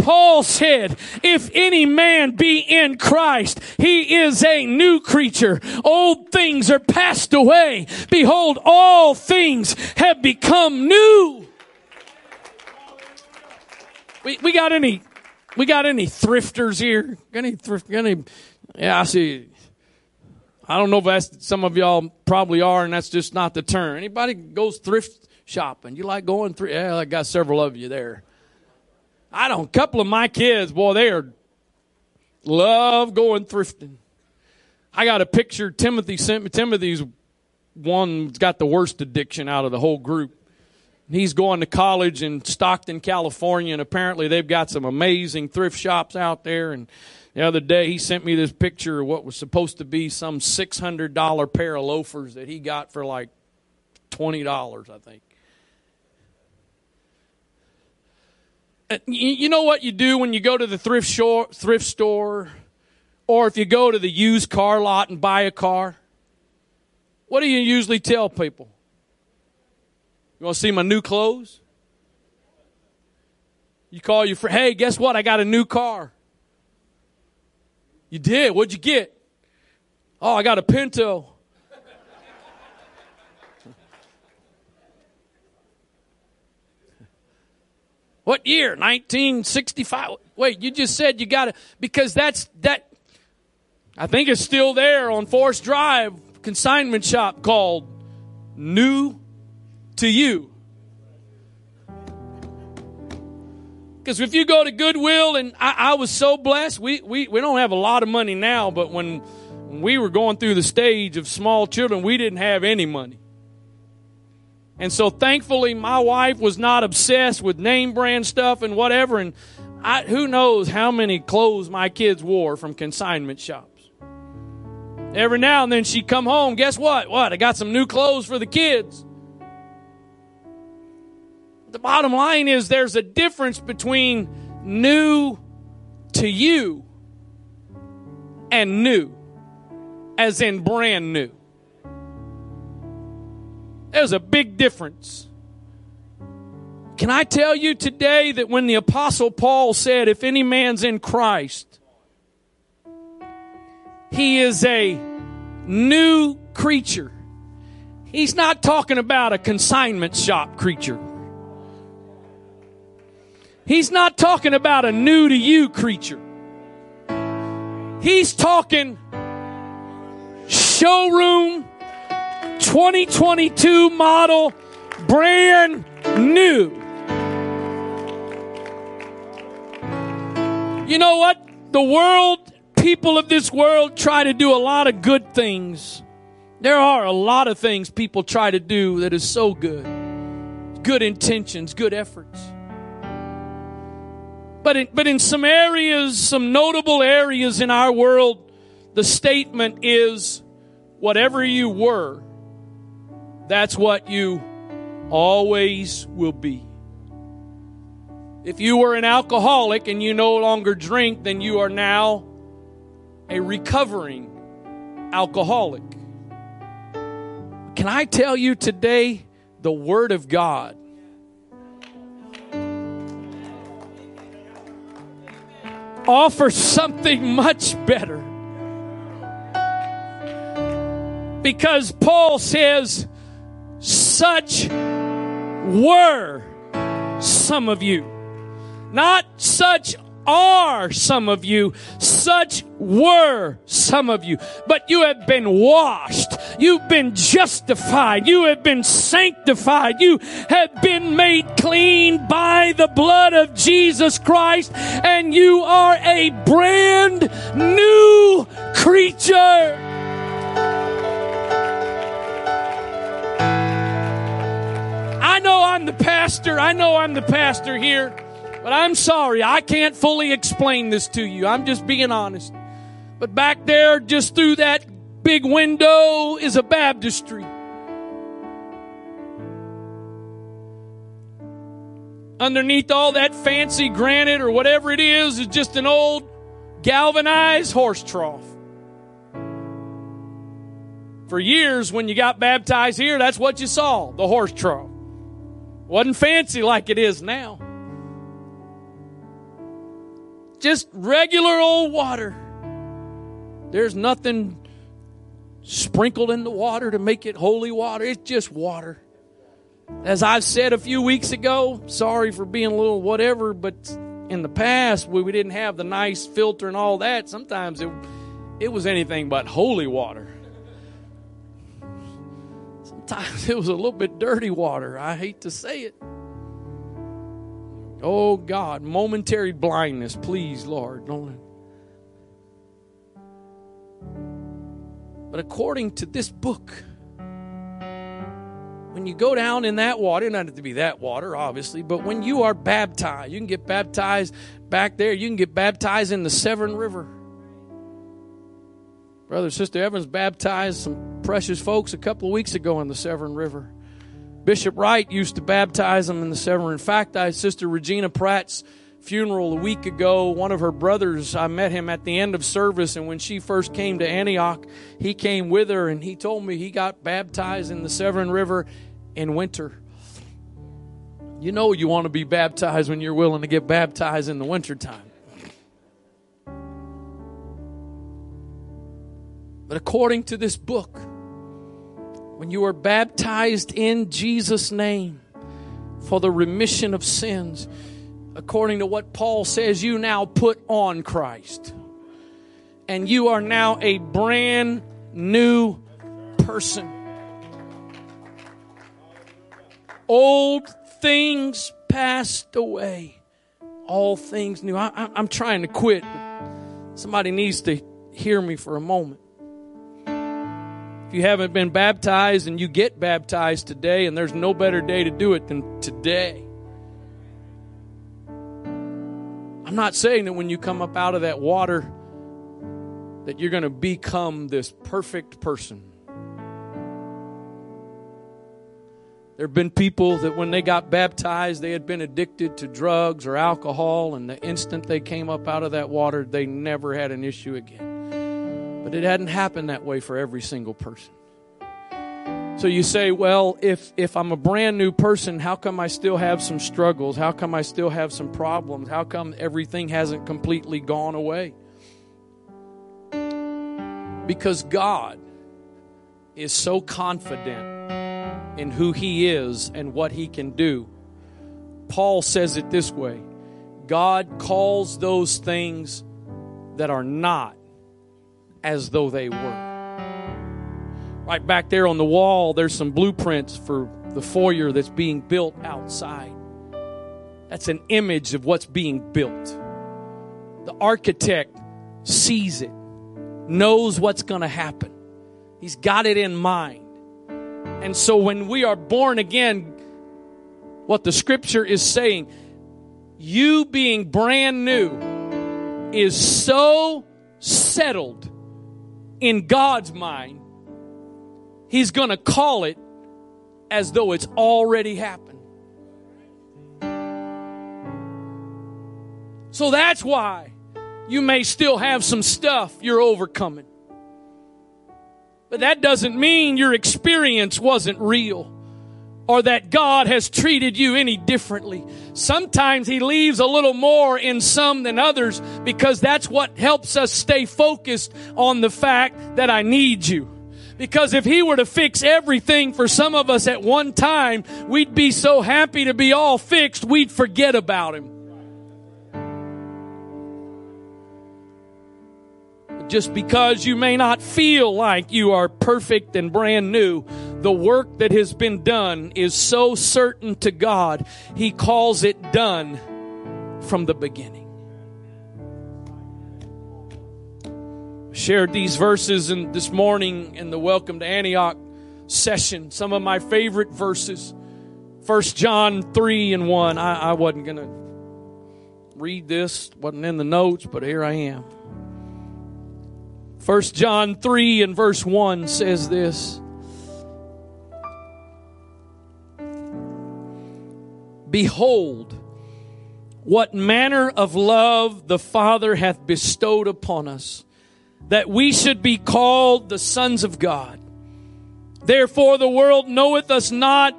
Paul said, if any man be in Christ, he is a new creature. Old things are passed away. Behold, all things have become new. We, we got any, we got any thrifters here? Any thrift, any, yeah, I see. I don't know if that's, some of y'all probably are and that's just not the term. Anybody goes thrift shopping? You like going thrift? Yeah, I got several of you there. I don't. A couple of my kids, boy, they are love going thrifting. I got a picture Timothy sent me. Timothy's one has got the worst addiction out of the whole group. He's going to college in Stockton, California, and apparently they've got some amazing thrift shops out there. And the other day he sent me this picture of what was supposed to be some six hundred dollar pair of loafers that he got for like twenty dollars, I think. Uh, you know what you do when you go to the thrift store, thrift store, or if you go to the used car lot and buy a car? What do you usually tell people? You want to see my new clothes? You call your friend, hey, guess what? I got a new car. You did? What'd you get? Oh, I got a Pinto. What year? 1965. Wait, you just said you got to, because that's, that, I think it's still there on Forest Drive, consignment shop called New to You. Because if you go to Goodwill, and I, I, was so blessed, we, we, we don't have a lot of money now, but when, when we were going through the stage of small children, we didn't have any money. And so thankfully, my wife was not obsessed with name brand stuff and whatever. And I, who knows how many clothes my kids wore from consignment shops. Every now and then she'd come home. Guess what? What? I got some new clothes for the kids. The bottom line is there's a difference between new to you and new, as in brand new. There's a big difference. Can I tell you today that when the apostle Paul said, if any man's in Christ, he is a new creature. He's not talking about a consignment shop creature. He's not talking about a new to you creature. He's talking showroom 2022 model, brand new. You know what? The world, people of this world try to do a lot of good things. There are a lot of things people try to do that is so good. Good intentions, good efforts. But in, but in some areas, some notable areas in our world, the statement is whatever you were, that's what you always will be. If you were an alcoholic and you no longer drink, then you are now a recovering alcoholic. Can I tell you today the Word of God? Offers something much better. Because Paul says, such were some of you. Not such are some of you, such were some of you. But you have been washed. You've been justified. You have been sanctified. You have been made clean by the blood of Jesus Christ. And you are a brand new creature. I know I'm the pastor. I know I'm the pastor here. But I'm sorry, I can't fully explain this to you. I'm just being honest. But back there, just through that big window, is a baptistry. Underneath all that fancy granite or whatever it is, is just an old galvanized horse trough. For years, when you got baptized here, that's what you saw the horse trough. Wasn't fancy like it is now just regular old water. There's nothing sprinkled in the water to make it holy water. It's just water. As I've said a few weeks ago, sorry for being a little whatever, but in the past, we, we didn't have the nice filter and all that. Sometimes it, it was anything but holy water. Sometimes it was a little bit dirty water. I hate to say it. Oh God, momentary blindness, please, Lord. Don't. But according to this book, when you go down in that water, not to be that water, obviously, but when you are baptized, you can get baptized back there, you can get baptized in the Severn River. Brother, Sister Evans baptized some precious folks a couple of weeks ago in the Severn River. Bishop Wright used to baptize them in the Severn. In fact, I Sister Regina Pratt's funeral a week ago. One of her brothers, I met him at the end of service, and when she first came to Antioch, he came with her, and he told me he got baptized in the Severn River in winter. You know you want to be baptized when you're willing to get baptized in the wintertime. But according to this book, when you are baptized in Jesus' name for the remission of sins, according to what Paul says, you now put on Christ. And you are now a brand new person. Old things passed away, all things new. I, am trying to quit, somebody needs to hear me for a moment. If you haven't been baptized and you get baptized today, and there's no better day to do it than today. I'm not saying that when you come up out of that water that you're going to become this perfect person. There have been people that when they got baptized, they had been addicted to drugs or alcohol, and the instant they came up out of that water, they never had an issue again. But it hadn't happened that way for every single person. So you say, well, if, if I'm a brand new person, how come I still have some struggles? How come I still have some problems? How come everything hasn't completely gone away? Because God is so confident in who He is and what He can do. Paul says it this way God calls those things that are not as though they were. Right back there on the wall, there's some blueprints for the foyer that's being built outside. That's an image of what's being built. The architect sees it, knows what's going to happen. He's got it in mind. And so when we are born again, what the scripture is saying, you being brand new is so settled in God's mind, He's going to call it as though it's already happened. So that's why you may still have some stuff you're overcoming. But that doesn't mean your experience wasn't real or that God has treated you any differently. Sometimes He leaves a little more in some than others because that's what helps us stay focused on the fact that I need you. Because if He were to fix everything for some of us at one time, we'd be so happy to be all fixed, we'd forget about Him. Just because you may not feel like you are perfect and brand new, the work that has been done is so certain to God, He calls it done from the beginning. Shared these verses in, this morning in the Welcome to Antioch session. Some of my favorite verses. First John 3 and 1. I, I wasn't going to read this, wasn't in the notes, but here I am. First John 3 and verse 1 says this. Behold, what manner of love the Father hath bestowed upon us, that we should be called the sons of God. Therefore the world knoweth us not,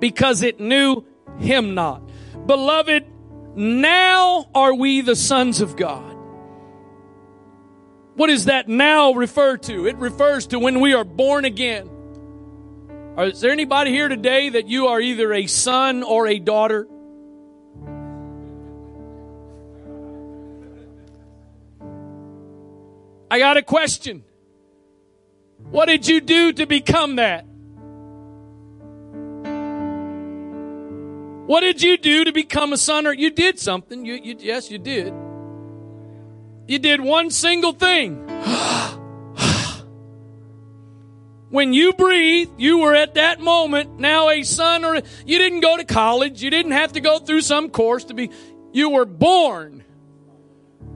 because it knew him not. Beloved, now are we the sons of God. What does that now refer to? It refers to when we are born again. Is there anybody here today that you are either a son or a daughter? I got a question. What did you do to become that? What did you do to become a son or you did something? You, you yes, you did. You did one single thing. when you breathe, you were at that moment now a son or you didn't go to college. You didn't have to go through some course to be, you were born.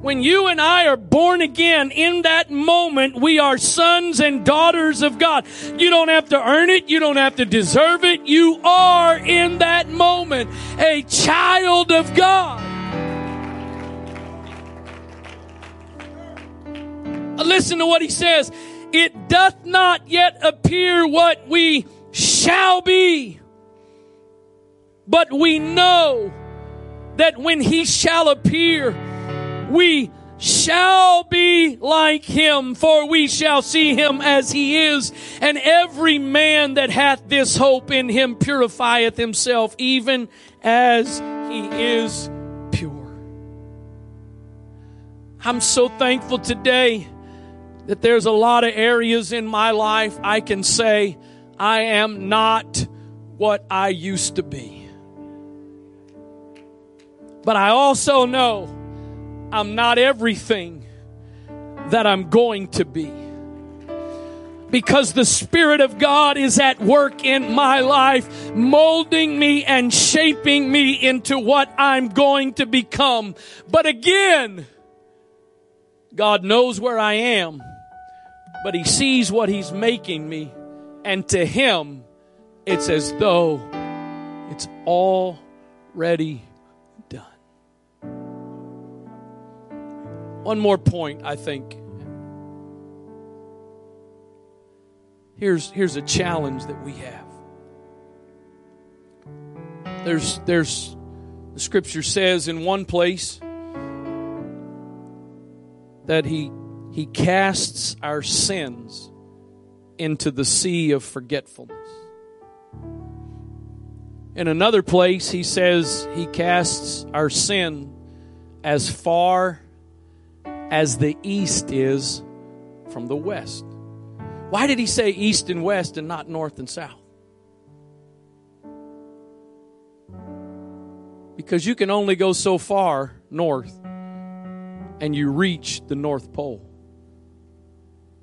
When you and I are born again, in that moment, we are sons and daughters of God. You don't have to earn it. You don't have to deserve it. You are in that moment a child of God. Listen to what he says. It doth not yet appear what we shall be, but we know that when he shall appear, we shall be like him, for we shall see him as he is. And every man that hath this hope in him purifieth himself, even as he is pure. I'm so thankful today that there's a lot of areas in my life I can say I am not what I used to be. But I also know I'm not everything that I'm going to be. Because the Spirit of God is at work in my life, molding me and shaping me into what I'm going to become. But again, God knows where I am but he sees what he's making me. And to him, it's as though it's already done. One more point, I think. Here's, here's a challenge that we have. There's, there's, the scripture says in one place that he he casts our sins into the sea of forgetfulness. In another place, he says he casts our sin as far as the east is from the west. Why did he say east and west and not north and south? Because you can only go so far north and you reach the North Pole.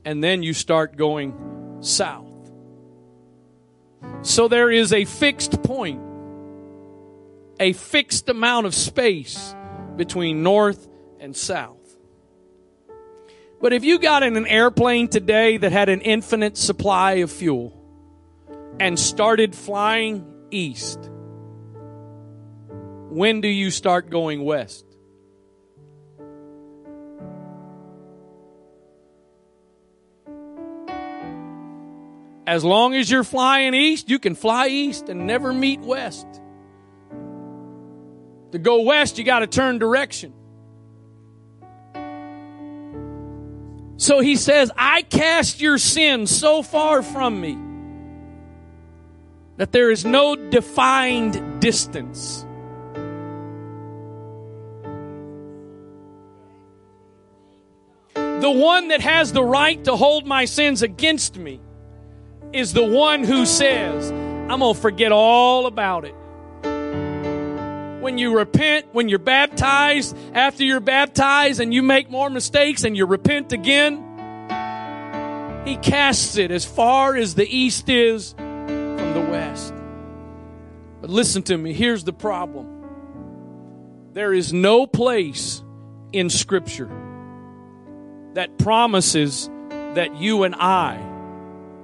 And then you start going south. So there is a fixed point, a fixed amount of space between north and south. But if you got in an airplane today that had an infinite supply of fuel and started flying east, when do you start going west? As long as you're flying east, you can fly east and never meet west. To go west, you got to turn direction. So he says, I cast your sin so far from me that there is no defined distance. The one that has the right to hold my sins against me is the one who says, I'm going to forget all about it. When you repent, when you're baptized, after you're baptized and you make more mistakes and you repent again, He casts it as far as the east is from the west. But listen to me, here's the problem. There is no place in Scripture that promises that you and I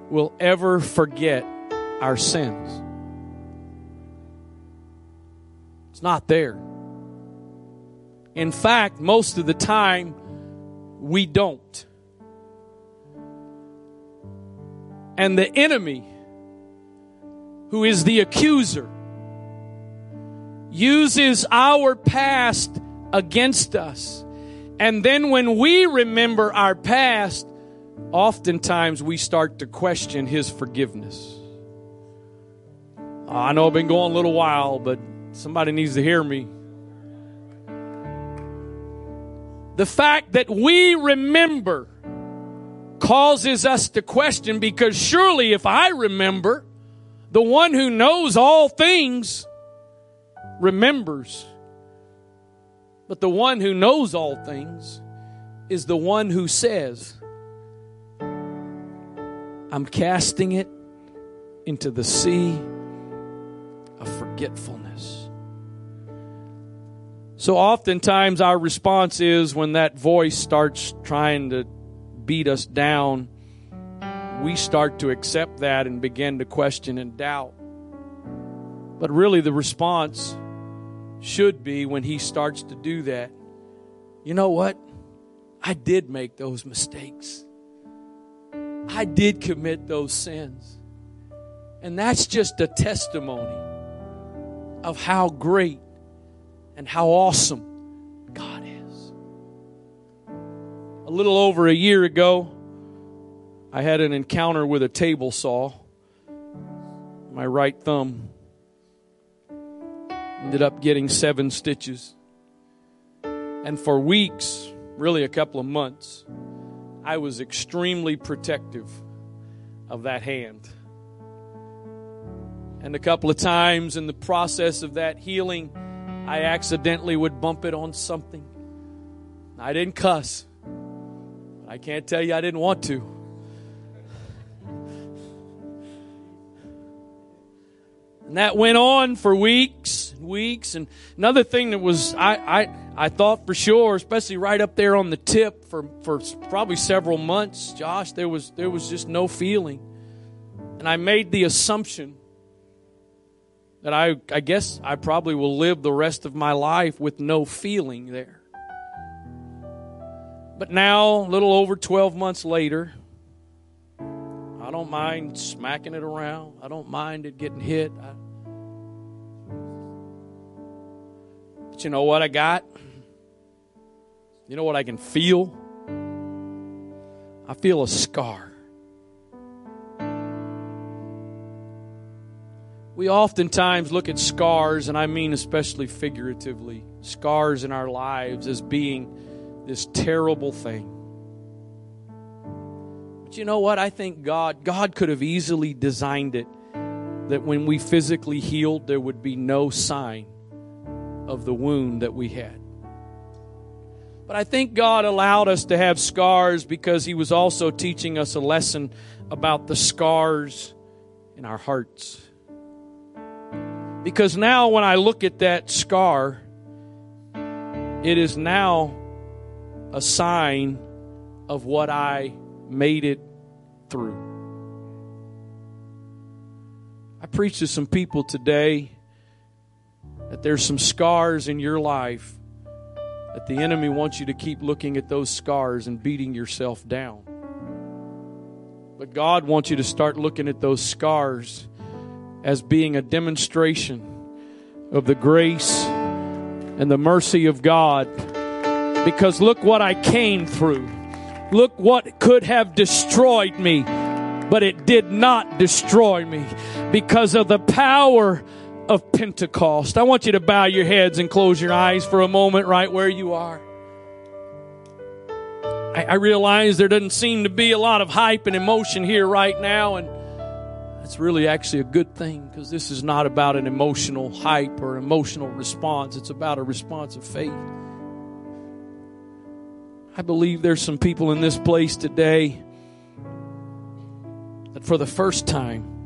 will ever forget our sins. It's not there. In fact, most of the time, we don't. And the enemy, who is the accuser, uses our past against us. And then when we remember our past, oftentimes we start to question his forgiveness. I know I've been going a little while, but somebody needs to hear me. The fact that we remember causes us to question because surely if I remember, the one who knows all things remembers. But the one who knows all things is the one who says, I'm casting it into the sea of forgetfulness. So oftentimes our response is when that voice starts trying to beat us down, we start to accept that and begin to question and doubt. But really, the response should be when he starts to do that you know what? I did make those mistakes. I did commit those sins. And that's just a testimony of how great and how awesome God is. A little over a year ago, I had an encounter with a table saw. My right thumb ended up getting seven stitches. And for weeks, really a couple of months, I was extremely protective of that hand. And a couple of times in the process of that healing, I accidentally would bump it on something. I didn't cuss. I can't tell you I didn't want to. And that went on for weeks and weeks. And another thing that was, I, I, I thought for sure, especially right up there on the tip for, for probably several months, Josh, there was, there was just no feeling. And I made the assumption that I, I guess I probably will live the rest of my life with no feeling there. But now, a little over 12 months later, I don't mind smacking it around. I don't mind it getting hit. I, but you know what I got? You know what I can feel? I feel a scar. We oftentimes look at scars, and I mean especially figuratively, scars in our lives as being this terrible thing. But you know what? I think God God could have easily designed it that when we physically healed there would be no sign of the wound that we had. But I think God allowed us to have scars because He was also teaching us a lesson about the scars in our hearts. Because now, when I look at that scar, it is now a sign of what I made it through. I preached to some people today that there's some scars in your life that the enemy wants you to keep looking at those scars and beating yourself down. But God wants you to start looking at those scars as being a demonstration of the grace and the mercy of God. Because look what I came through. Look what could have destroyed me, but it did not destroy me because of the power of Pentecost. I want you to bow your heads and close your eyes for a moment right where you are. I, I realize there doesn't seem to be a lot of hype and emotion here right now, and that's really actually a good thing because this is not about an emotional hype or emotional response. It's about a response of faith. I believe there's some people in this place today that for the first time,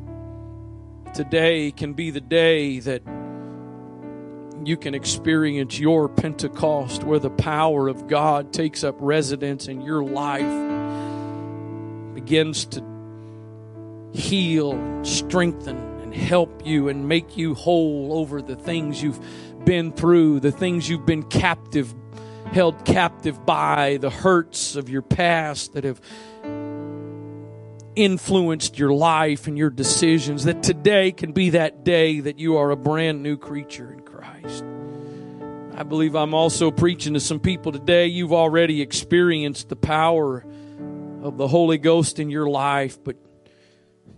today can be the day that you can experience your Pentecost where the power of God takes up residence in your life, begins to heal, strengthen, and help you and make you whole over the things you've been through, the things you've been captive, held captive by, the hurts of your past that have influenced your life and your decisions, that today can be that day that you are a brand new creature in Christ. I believe I'm also preaching to some people today. You've already experienced the power of the Holy Ghost in your life, but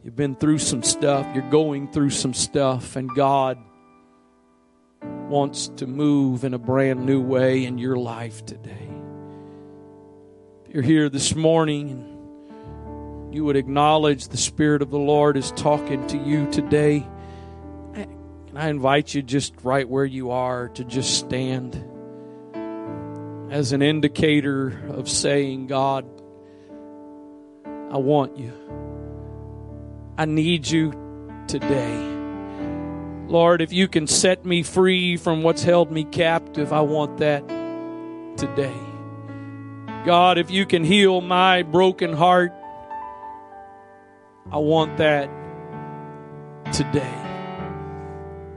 you've been through some stuff. You're going through some stuff, and God wants to move in a brand new way in your life today. If you're here this morning you would acknowledge the Spirit of the Lord is talking to you today, can I invite you just right where you are to just stand as an indicator of saying, God, I want you. I need you today. Lord, if you can set me free from what's held me captive, I want that today. God, if you can heal my broken heart, I want that today.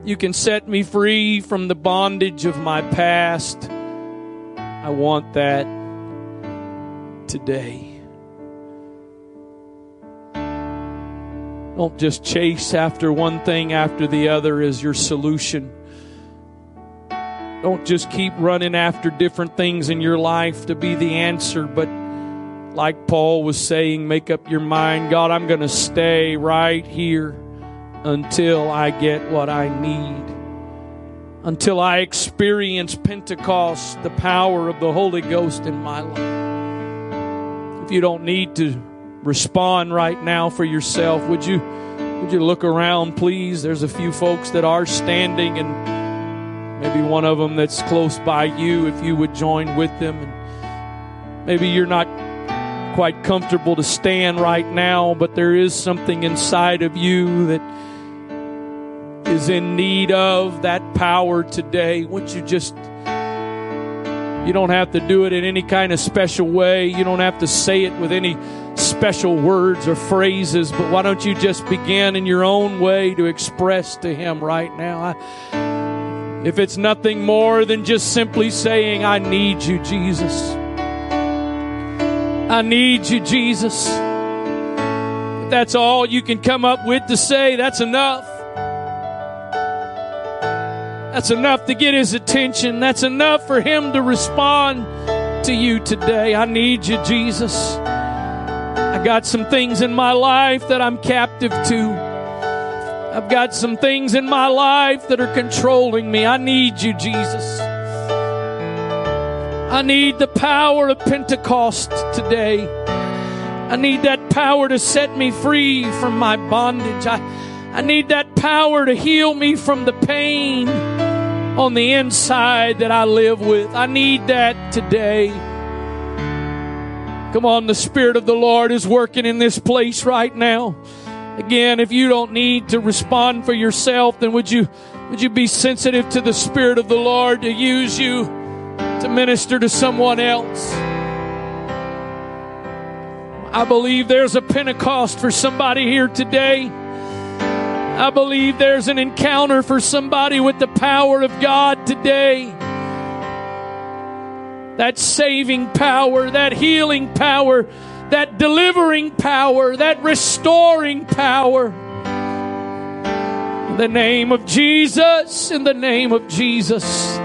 You can set me free from the bondage of my past. I want that today. Don't just chase after one thing after the other as your solution. Don't just keep running after different things in your life to be the answer, but like Paul was saying, make up your mind God, I'm going to stay right here until I get what I need. Until I experience Pentecost, the power of the Holy Ghost in my life. If you don't need to respond right now for yourself, would you would you look around please? There's a few folks that are standing and maybe one of them that's close by you if you would join with them and maybe you're not quite comfortable to stand right now, but there is something inside of you that is in need of that power today. Would you just, you don't have to do it in any kind of special way. You don't have to say it with any special words or phrases, but why don't you just begin in your own way to express to Him right now? I, if it's nothing more than just simply saying, I need you, Jesus. I need you, Jesus. If that's all you can come up with to say, that's enough. That's enough to get his attention. That's enough for him to respond to you today. I need you, Jesus. I got some things in my life that I'm captive to. I've got some things in my life that are controlling me. I need you, Jesus. I need the power of Pentecost today. I need that power to set me free from my bondage. I, I need that power to heal me from the pain on the inside that I live with. I need that today. Come on, the Spirit of the Lord is working in this place right now. Again, if you don't need to respond for yourself, then would you would you be sensitive to the Spirit of the Lord to use you to minister to someone else? I believe there's a Pentecost for somebody here today. I believe there's an encounter for somebody with the power of God today. That saving power, that healing power, that delivering power, that restoring power. In the name of Jesus, in the name of Jesus.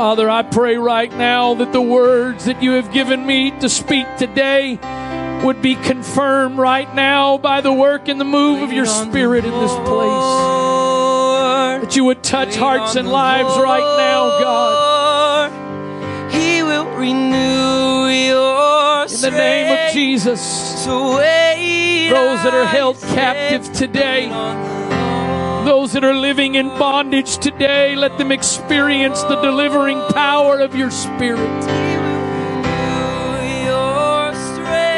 Father, I pray right now that the words that you have given me to speak today would be confirmed right now by the work and the move of your Spirit in this place. That you would touch hearts and lives right now, God. He will renew your In the name of Jesus, those that are held captive today, those that are living in bondage today, let them experience the delivering power of your Spirit.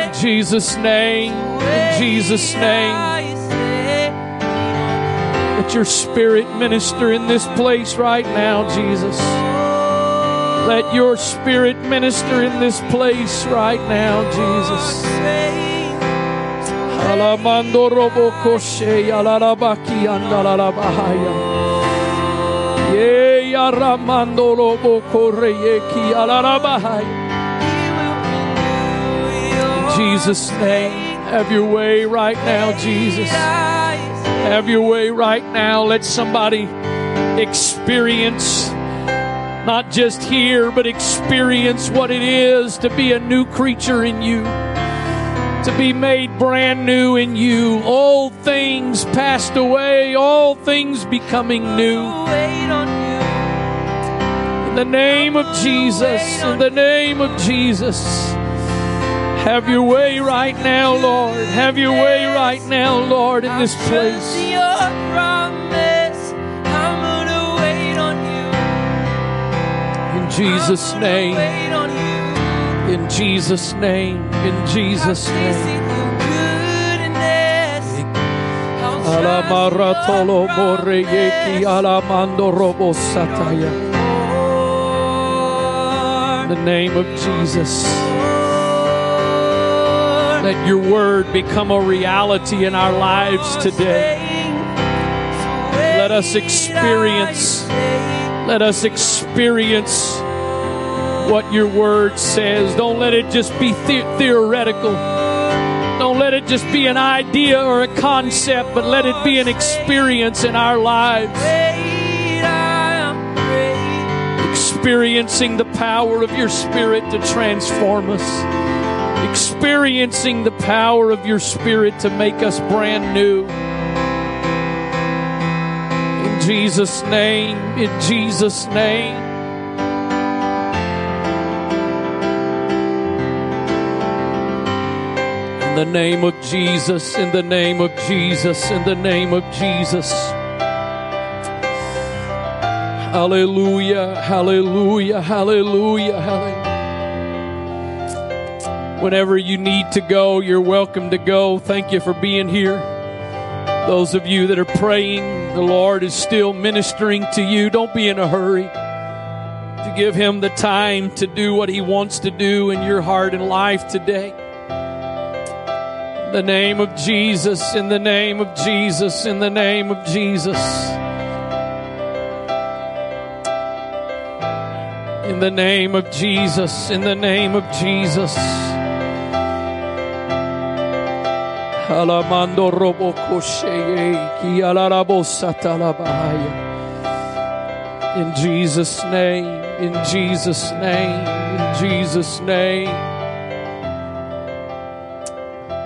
In Jesus' name, in Jesus' name. Let your spirit minister in this place right now, Jesus. Let your spirit minister in this place right now, Jesus. Alamando robo koshe yalarabaki andalarabahaya. Ye yaramando robo koreyeki yalarabahaya. In Jesus' name, have your way right now, Jesus. Have your way right now. Let somebody experience, not just hear, but experience what it is to be a new creature in you, to be made brand new in you. Old things passed away, all things becoming new. In the name of Jesus, in the name of Jesus. Have your way right now, Lord. Have your way right now, Lord, in this place. In Jesus' name. In Jesus' name. In Jesus' name. Alamaratolo moreyeki alamando robo sataya. In the name of Jesus. Let your word become a reality in our lives today. Let us experience, let us experience what your word says. Don't let it just be the- theoretical. Don't let it just be an idea or a concept, but let it be an experience in our lives. Experiencing the power of your spirit to transform us experiencing the power of your Spirit to make us brand new. In Jesus' name, in Jesus' name. In the name of Jesus, in the name of Jesus, in the name of Jesus. Hallelujah, hallelujah, hallelujah, hallelujah. Whenever you need to go, you're welcome to go. Thank you for being here. Those of you that are praying, the Lord is still ministering to you. Don't be in a hurry to give Him the time to do what He wants to do in your heart and life today. The name of Jesus, in the name of Jesus, in the name of Jesus. In the name of Jesus, in the name of Jesus. Alamando robo ki In Jesus' name, in Jesus' name, in Jesus' name.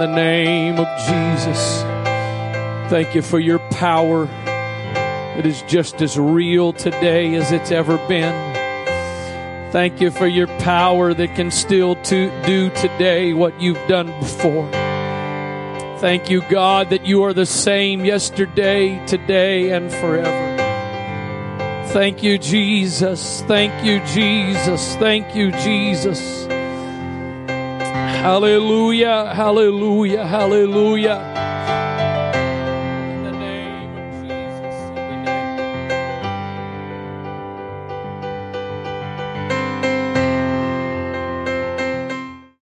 In the name of Jesus, thank you for your power. It is just as real today as it's ever been. Thank you for your power that can still to do today what you've done before. Thank you, God, that you are the same yesterday, today, and forever. Thank you, Jesus. Thank you, Jesus. Thank you, Jesus. Hallelujah, hallelujah, hallelujah.